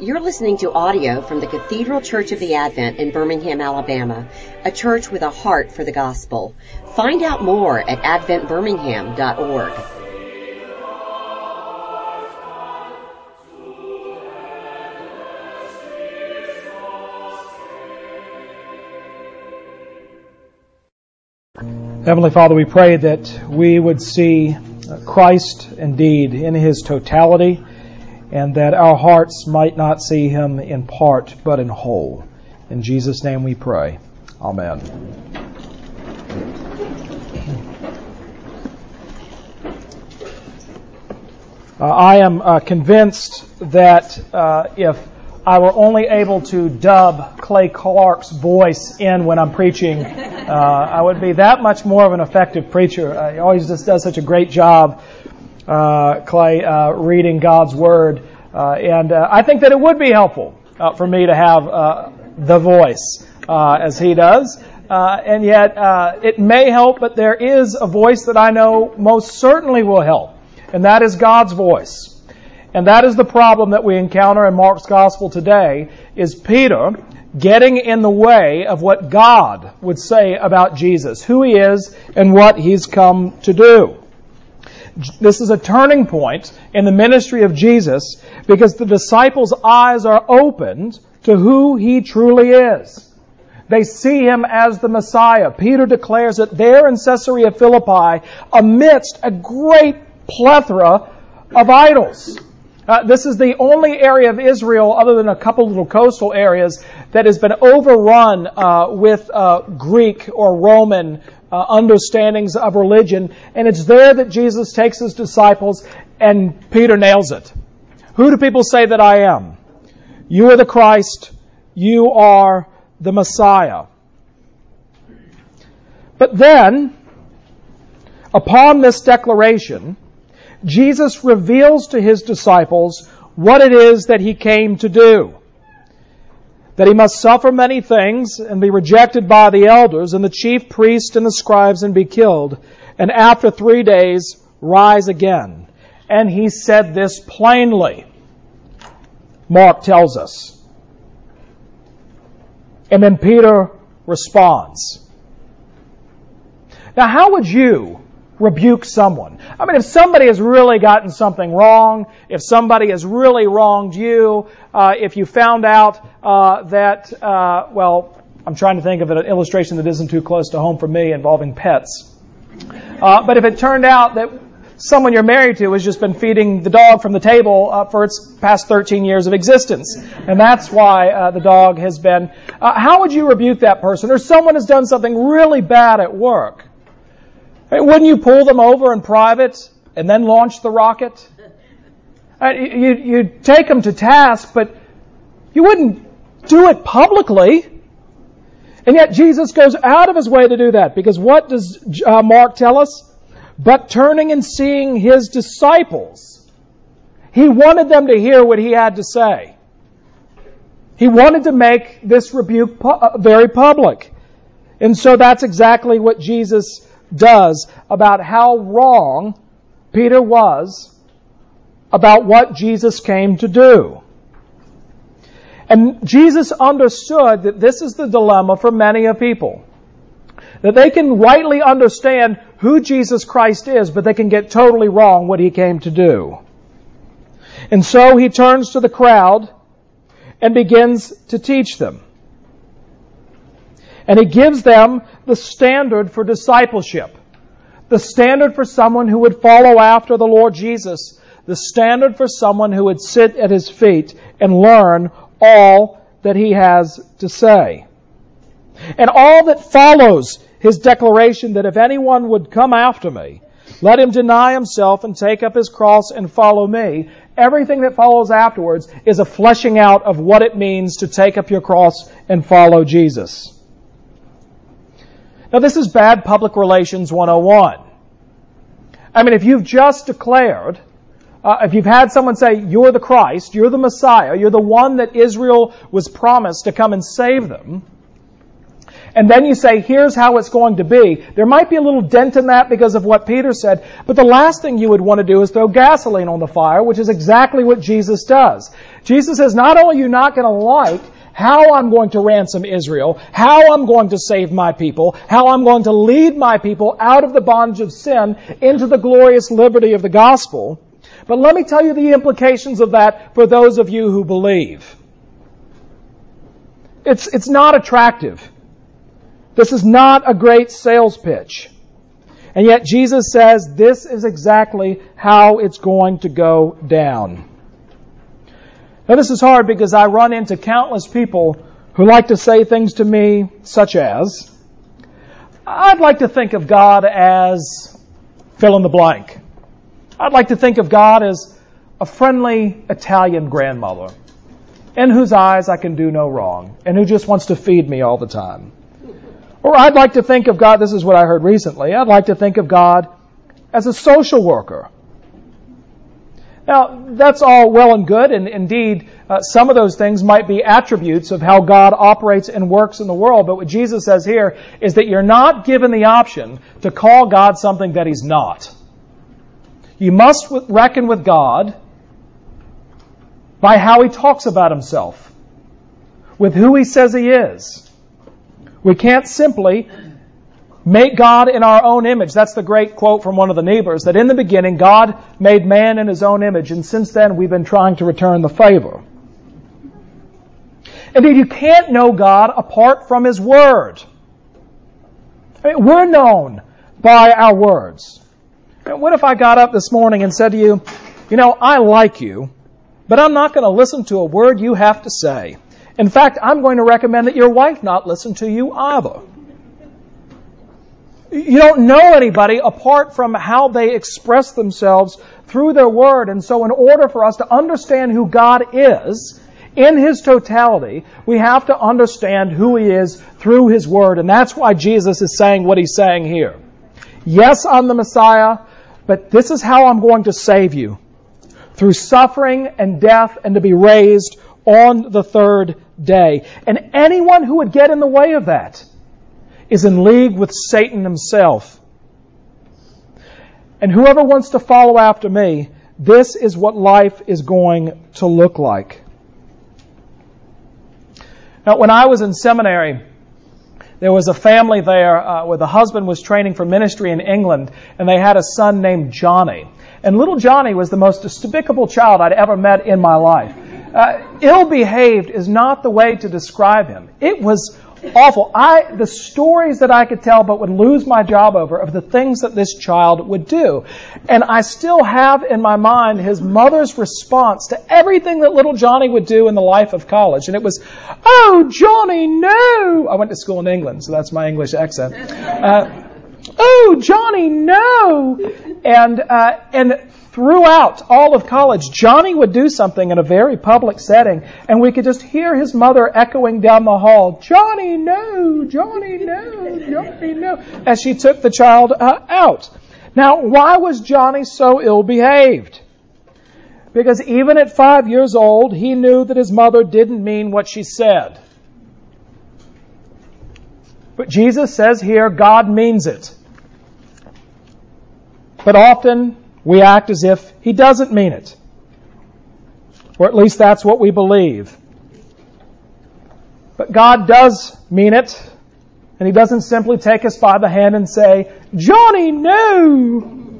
You're listening to audio from the Cathedral Church of the Advent in Birmingham, Alabama, a church with a heart for the gospel. Find out more at adventbirmingham.org. Heavenly Father, we pray that we would see Christ indeed in his totality and that our hearts might not see him in part but in whole. In Jesus' name we pray. Amen. Uh, I am uh, convinced that uh, if I were only able to dub Clay Clark's voice in when I'm preaching, uh, I would be that much more of an effective preacher. Uh, he always just does such a great job, Clay, uh, reading God's Word. Uh, and uh, I think that it would be helpful for me to have the voice as he does. and yet, it may help, but there is a voice that I know most certainly will help, and that is God's voice. And that is the problem that we encounter in Mark's gospel today is Peter getting in the way of what God would say about Jesus, who he is and what he's come to do. This is a turning point in the ministry of Jesus because the disciples' eyes are opened to who he truly is. They see him as the Messiah. Peter declares it there in Caesarea Philippi amidst a great plethora of idols. Uh, this is the only area of Israel, other than a couple little coastal areas, that has been overrun uh, with uh, Greek or Roman uh, understandings of religion. And it's there that Jesus takes his disciples, and Peter nails it. Who do people say that I am? You are the Christ. You are the Messiah. But then, upon this declaration, Jesus reveals to his disciples what it is that he came to do. That he must suffer many things and be rejected by the elders and the chief priests and the scribes and be killed, and after three days rise again. And he said this plainly. Mark tells us. And then Peter responds. Now, how would you rebuke someone. I mean, if somebody has really gotten something wrong, if somebody has really wronged you, uh, if you found out uh, that, uh, well, I'm trying to think of an illustration that isn't too close to home for me involving pets. Uh, but if it turned out that someone you're married to has just been feeding the dog from the table uh, for its past 13 years of existence, and that's why uh, the dog has been, how would you rebuke that person? Or someone has done something really bad at work. Wouldn't you pull them over in private and then launch the rocket? You'd, you'd take them to task, but you wouldn't do it publicly. And yet Jesus goes out of his way to do that because what does uh, Mark tell us? But turning and seeing his disciples, he wanted them to hear what he had to say. He wanted to make this rebuke uh, very public. And so that's exactly what Jesus does about how wrong Peter was about what Jesus came to do. And Jesus understood that this is the dilemma for many of people. That they can rightly understand who Jesus Christ is, but they can get totally wrong what he came to do. And so he turns to the crowd and begins to teach them. And he gives them the standard for discipleship. The standard for someone who would follow after the Lord Jesus. The standard for someone who would sit at his feet and learn all that he has to say. And all that follows his declaration that if anyone would come after me, let him deny himself and take up his cross and follow me. Everything that follows afterwards is a fleshing out of what it means to take up your cross and follow Jesus. Now, this is bad public relations 101. I mean, if you've just declared, uh, if you've had someone say, You're the Christ, you're the Messiah, you're the one that Israel was promised to come and save them, and then you say, here's how it's going to be, there might be a little dent in that because of what Peter said, but the last thing you would want to do is throw gasoline on the fire, which is exactly what Jesus does. Jesus says, not only are you not going to like how I'm going to ransom Israel, how I'm going to save my people, how I'm going to lead my people out of the bondage of sin into the glorious liberty of the gospel, but let me tell you the implications of that for those of you who believe. It's, it's not attractive. This is not a great sales pitch. And yet Jesus says this is exactly how it's going to go down. Now this is hard because I run into countless people who like to say things to me such as, I'd like to think of God as fill in the blank. I'd like to think of God as a friendly Italian grandmother in whose eyes I can do no wrong and who just wants to feed me all the time. Or I'd like to think of God, this is what I heard recently, I'd like to think of God as a social worker. Now, that's all well and good, and indeed, uh, some of those things might be attributes of how God operates and works in the world, but what Jesus says here is that you're not given the option to call God something that He's not. You must reckon with God by how He talks about Himself, with who He says He is. We can't simply make God in our own image. That's the great quote from one of the neighbors that in the beginning God made man in his own image, and since then we've been trying to return the favor. Indeed, you can't know God apart from his word. I mean, we're known by our words. What if I got up this morning and said to you, you know, I like you, but I'm not going to listen to a word you have to say. In fact, I'm going to recommend that your wife not listen to you either. You don't know anybody apart from how they express themselves through their word. And so in order for us to understand who God is in His totality, we have to understand who He is through His word. And that's why Jesus is saying what He's saying here. Yes, I'm the Messiah, but this is how I'm going to save you. Through suffering and death and to be raised on the third day. And anyone who would get in the way of that is in league with Satan himself. And whoever wants to follow after me, this is what life is going to look like. Now, when I was in seminary, there was a family there uh, where the husband was training for ministry in England, and they had a son named Johnny. And little Johnny was the most despicable child I'd ever met in my life. Uh, ill behaved is not the way to describe him. It was awful. I, the stories that I could tell but would lose my job over of the things that this child would do. And I still have in my mind his mother's response to everything that little Johnny would do in the life of college. And it was, Oh, Johnny, no! I went to school in England, so that's my English accent. Uh, oh, Johnny, no! And, uh, and throughout all of college, Johnny would do something in a very public setting, and we could just hear his mother echoing down the hall, Johnny, no, Johnny, no, Johnny, no, as she took the child uh, out. Now, why was Johnny so ill behaved? Because even at five years old, he knew that his mother didn't mean what she said. But Jesus says here, God means it. But often, we act as if he doesn't mean it. Or at least that's what we believe. But God does mean it, and he doesn't simply take us by the hand and say, Johnny, no!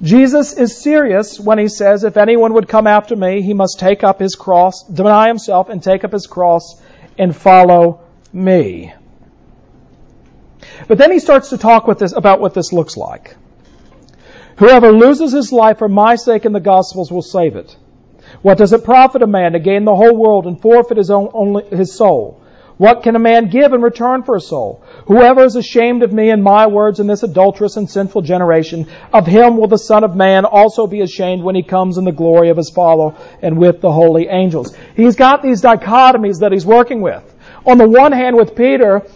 Jesus is serious when he says, if anyone would come after me, he must take up his cross, deny himself, and take up his cross and follow me. But then he starts to talk with this, about what this looks like. Whoever loses his life for my sake in the Gospels will save it. What does it profit a man to gain the whole world and forfeit his own only his soul? What can a man give in return for a soul? Whoever is ashamed of me and my words in this adulterous and sinful generation, of him will the Son of Man also be ashamed when he comes in the glory of his Father and with the holy angels. He's got these dichotomies that he's working with. On the one hand, with Peter,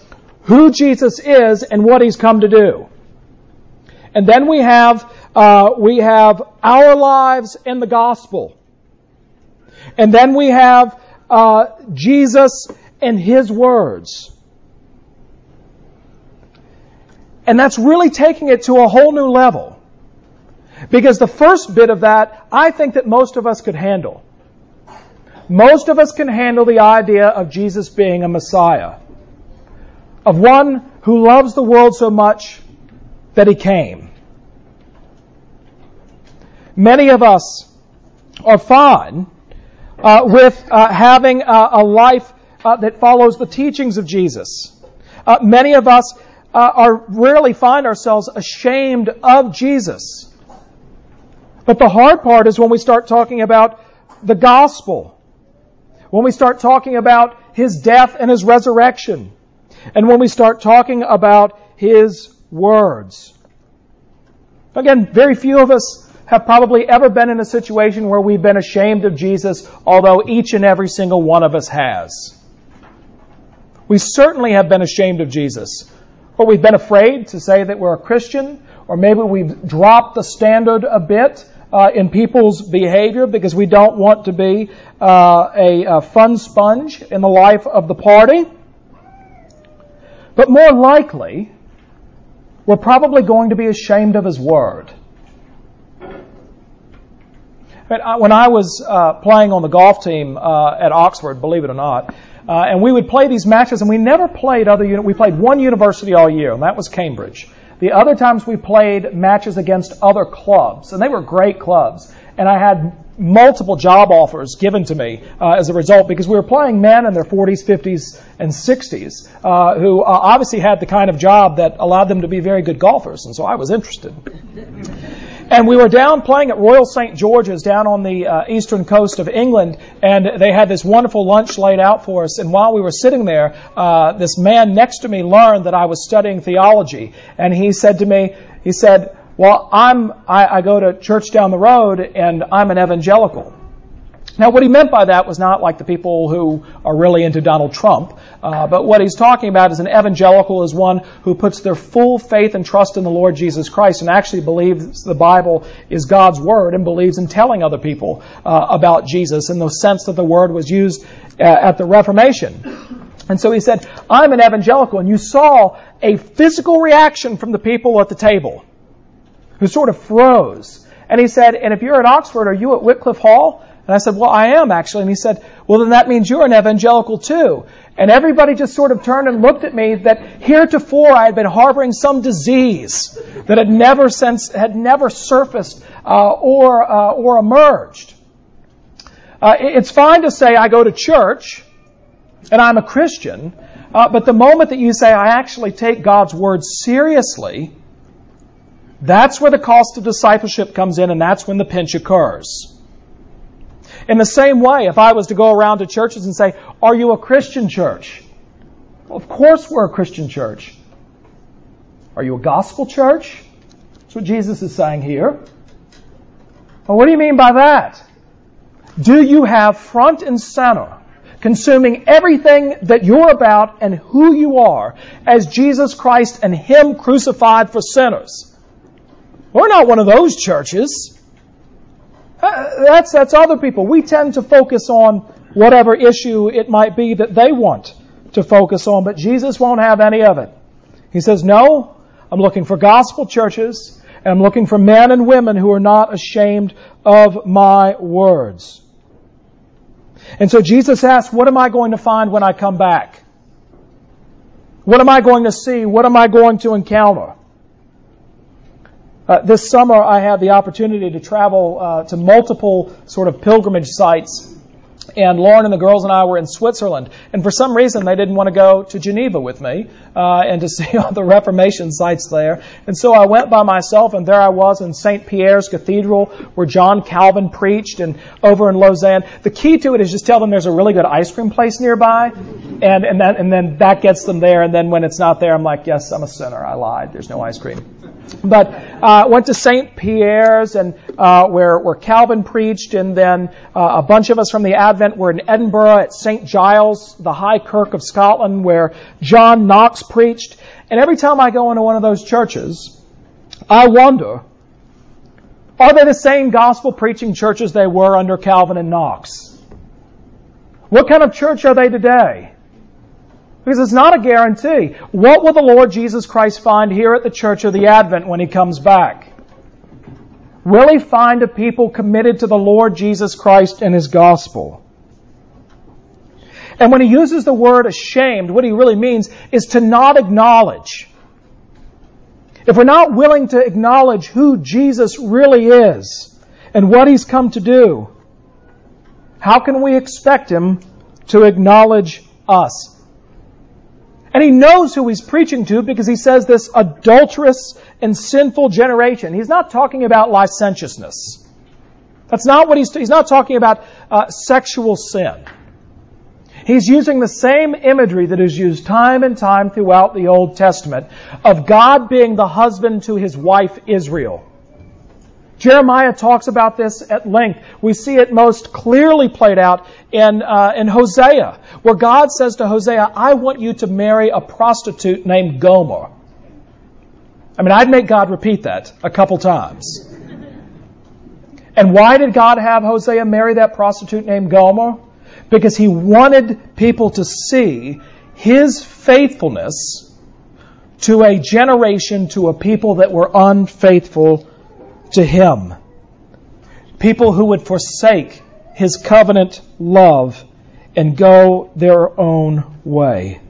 who Jesus is and what he's come to do. And then we have uh, we have our lives and the gospel. And then we have uh, Jesus and his words. And that's really taking it to a whole new level. Because the first bit of that, I think that most of us could handle. Most of us can handle the idea of Jesus being a Messiah. Of one who loves the world so much that he came. Many of us are fine uh, with uh, having a, a life uh, that follows the teachings of Jesus. Uh, many of us uh, are rarely find ourselves ashamed of Jesus. But the hard part is when we start talking about the gospel, when we start talking about his death and his resurrection, and when we start talking about his words. Again, very few of us have probably ever been in a situation where we've been ashamed of Jesus, although each and every single one of us has. We certainly have been ashamed of Jesus. Or we've been afraid to say that we're a Christian, or maybe we've dropped the standard a bit uh, in people's behavior because we don't want to be uh, a, a fun sponge in the life of the party. But more likely, we're probably going to be ashamed of His Word. When I was uh, playing on the golf team uh, at Oxford, believe it or not, uh, and we would play these matches, and we never played other. We played one university all year, and that was Cambridge. The other times we played matches against other clubs, and they were great clubs. And I had multiple job offers given to me uh, as a result because we were playing men in their 40s, 50s, and 60s uh, who uh, obviously had the kind of job that allowed them to be very good golfers, and so I was interested. And we were down playing at Royal St. George's down on the uh, eastern coast of England, and they had this wonderful lunch laid out for us. And while we were sitting there, uh, this man next to me learned that I was studying theology, and he said to me, he said, "Well, I'm I, I go to church down the road, and I'm an evangelical." Now, what he meant by that was not like the people who are really into Donald Trump, uh, but what he's talking about is an evangelical is one who puts their full faith and trust in the Lord Jesus Christ and actually believes the Bible is God's Word and believes in telling other people uh, about Jesus in the sense that the Word was used uh, at the Reformation. And so he said, I'm an evangelical. And you saw a physical reaction from the people at the table who sort of froze. And he said, and if you're at Oxford, are you at Wycliffe Hall? And I said, Well, I am actually. And he said, Well, then that means you're an evangelical too. And everybody just sort of turned and looked at me that heretofore I had been harboring some disease that had never since had never surfaced uh, or uh, or emerged. Uh, it's fine to say I go to church and I'm a Christian, uh, but the moment that you say I actually take God's word seriously, that's where the cost of discipleship comes in, and that's when the pinch occurs. In the same way, if I was to go around to churches and say, Are you a Christian church? Well, of course we're a Christian church. Are you a gospel church? That's what Jesus is saying here. Well, what do you mean by that? Do you have front and center, consuming everything that you're about and who you are as Jesus Christ and Him crucified for sinners? We're not one of those churches. Uh, that's, that's other people. We tend to focus on whatever issue it might be that they want to focus on, but Jesus won't have any of it. He says, No, I'm looking for gospel churches, and I'm looking for men and women who are not ashamed of my words. And so Jesus asks, What am I going to find when I come back? What am I going to see? What am I going to encounter? Uh, this summer, I had the opportunity to travel uh, to multiple sort of pilgrimage sites. And Lauren and the girls and I were in Switzerland. And for some reason, they didn't want to go to Geneva with me uh, and to see all the Reformation sites there. And so I went by myself, and there I was in St. Pierre's Cathedral, where John Calvin preached, and over in Lausanne. The key to it is just tell them there's a really good ice cream place nearby, and, and, that, and then that gets them there. And then when it's not there, I'm like, yes, I'm a sinner. I lied. There's no ice cream. But uh, went to St. Pierre's and uh, where where Calvin preached, and then uh, a bunch of us from the Advent were in Edinburgh at St. Giles, the High Kirk of Scotland, where John Knox preached. And every time I go into one of those churches, I wonder, are they the same gospel preaching churches they were under Calvin and Knox? What kind of church are they today? Because it's not a guarantee. What will the Lord Jesus Christ find here at the Church of the Advent when he comes back? Will he find a people committed to the Lord Jesus Christ and his gospel? And when he uses the word ashamed, what he really means is to not acknowledge. If we're not willing to acknowledge who Jesus really is and what he's come to do, how can we expect him to acknowledge us? And he knows who he's preaching to because he says this adulterous and sinful generation. He's not talking about licentiousness. That's not what he's, he's not talking about uh, sexual sin. He's using the same imagery that is used time and time throughout the Old Testament of God being the husband to his wife Israel. Jeremiah talks about this at length. We see it most clearly played out in, uh, in Hosea, where God says to Hosea, I want you to marry a prostitute named Gomer. I mean, I'd make God repeat that a couple times. And why did God have Hosea marry that prostitute named Gomer? Because he wanted people to see his faithfulness to a generation, to a people that were unfaithful to him. People who would forsake his covenant love and go their own way.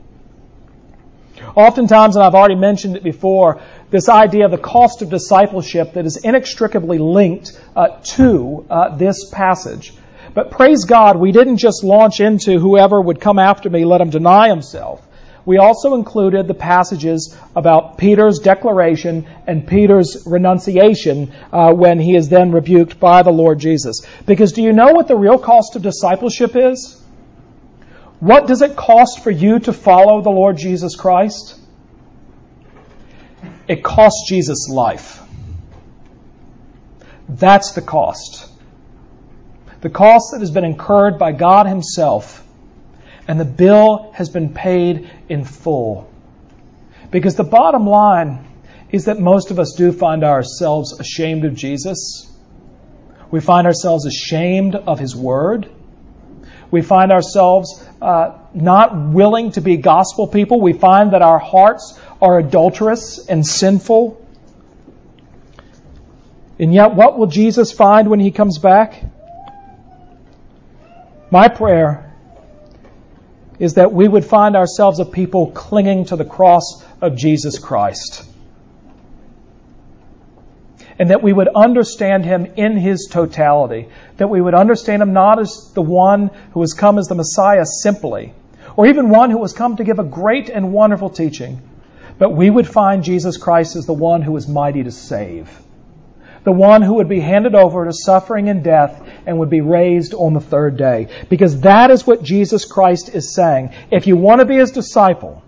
Oftentimes, and I've already mentioned it before, this idea of the cost of discipleship that is inextricably linked uh, to uh, this passage. But praise God, we didn't just launch into whoever would come after me, let him deny himself we also included the passages about Peter's declaration and Peter's renunciation uh, when he is then rebuked by the Lord Jesus. Because do you know what the real cost of discipleship is? What does it cost for you to follow the Lord Jesus Christ? It costs Jesus life. That's the cost. The cost that has been incurred by God Himself and the bill has been paid in full. Because the bottom line is that most of us do find ourselves ashamed of Jesus. We find ourselves ashamed of His Word. We find ourselves uh, not willing to be gospel people. We find that our hearts are adulterous and sinful. And yet, what will Jesus find when He comes back? My prayer is that we would find ourselves a people clinging to the cross of Jesus Christ. And that we would understand him in his totality. That we would understand him not as the one who has come as the Messiah simply, or even one who has come to give a great and wonderful teaching, but we would find Jesus Christ as the one who is mighty to save the one who would be handed over to suffering and death and would be raised on the third day. Because that is what Jesus Christ is saying. If you want to be his disciple,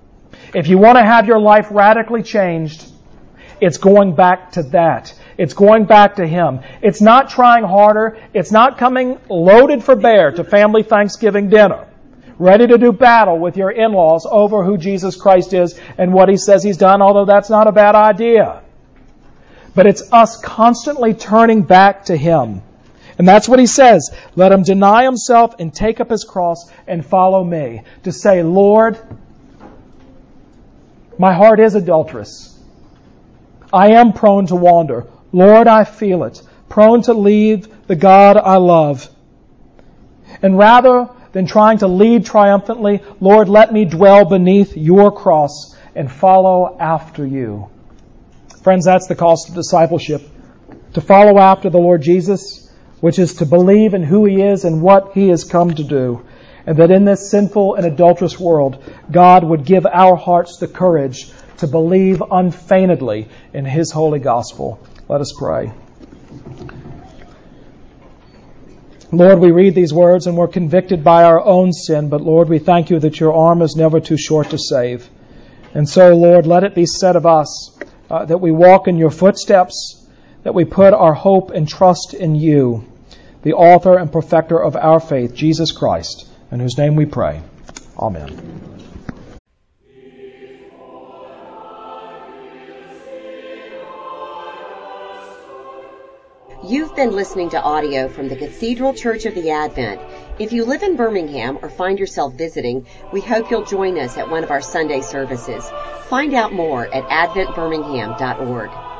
if you want to have your life radically changed, it's going back to that. It's going back to Him. It's not trying harder. It's not coming loaded for bear to family Thanksgiving dinner, ready to do battle with your in-laws over who Jesus Christ is and what He says He's done, although that's not a bad idea. But it's us constantly turning back to Him. And that's what he says. Let him deny himself and take up his cross and follow me. To say, Lord, my heart is adulterous. I am prone to wander. Lord, I feel it. Prone to leave the God I love. And rather than trying to lead triumphantly, Lord, let me dwell beneath your cross and follow after you. Friends, that's the cost of discipleship. To follow after the Lord Jesus, which is to believe in who He is and what He has come to do. And that in this sinful and adulterous world, God would give our hearts the courage to believe unfeignedly in His holy gospel. Let us pray. Lord, we read these words and we're convicted by our own sin, but Lord, we thank you that your arm is never too short to save. And so, Lord, let it be said of us uh, that we walk in your footsteps, that we put our hope and trust in you, the author and perfecter of our faith, Jesus Christ, in whose name we pray. Amen. You've been listening to audio from the Cathedral Church of the Advent If you live in Birmingham or find yourself visiting, we hope you'll join us at one of our Sunday services. Find out more at adventbirmingham.org.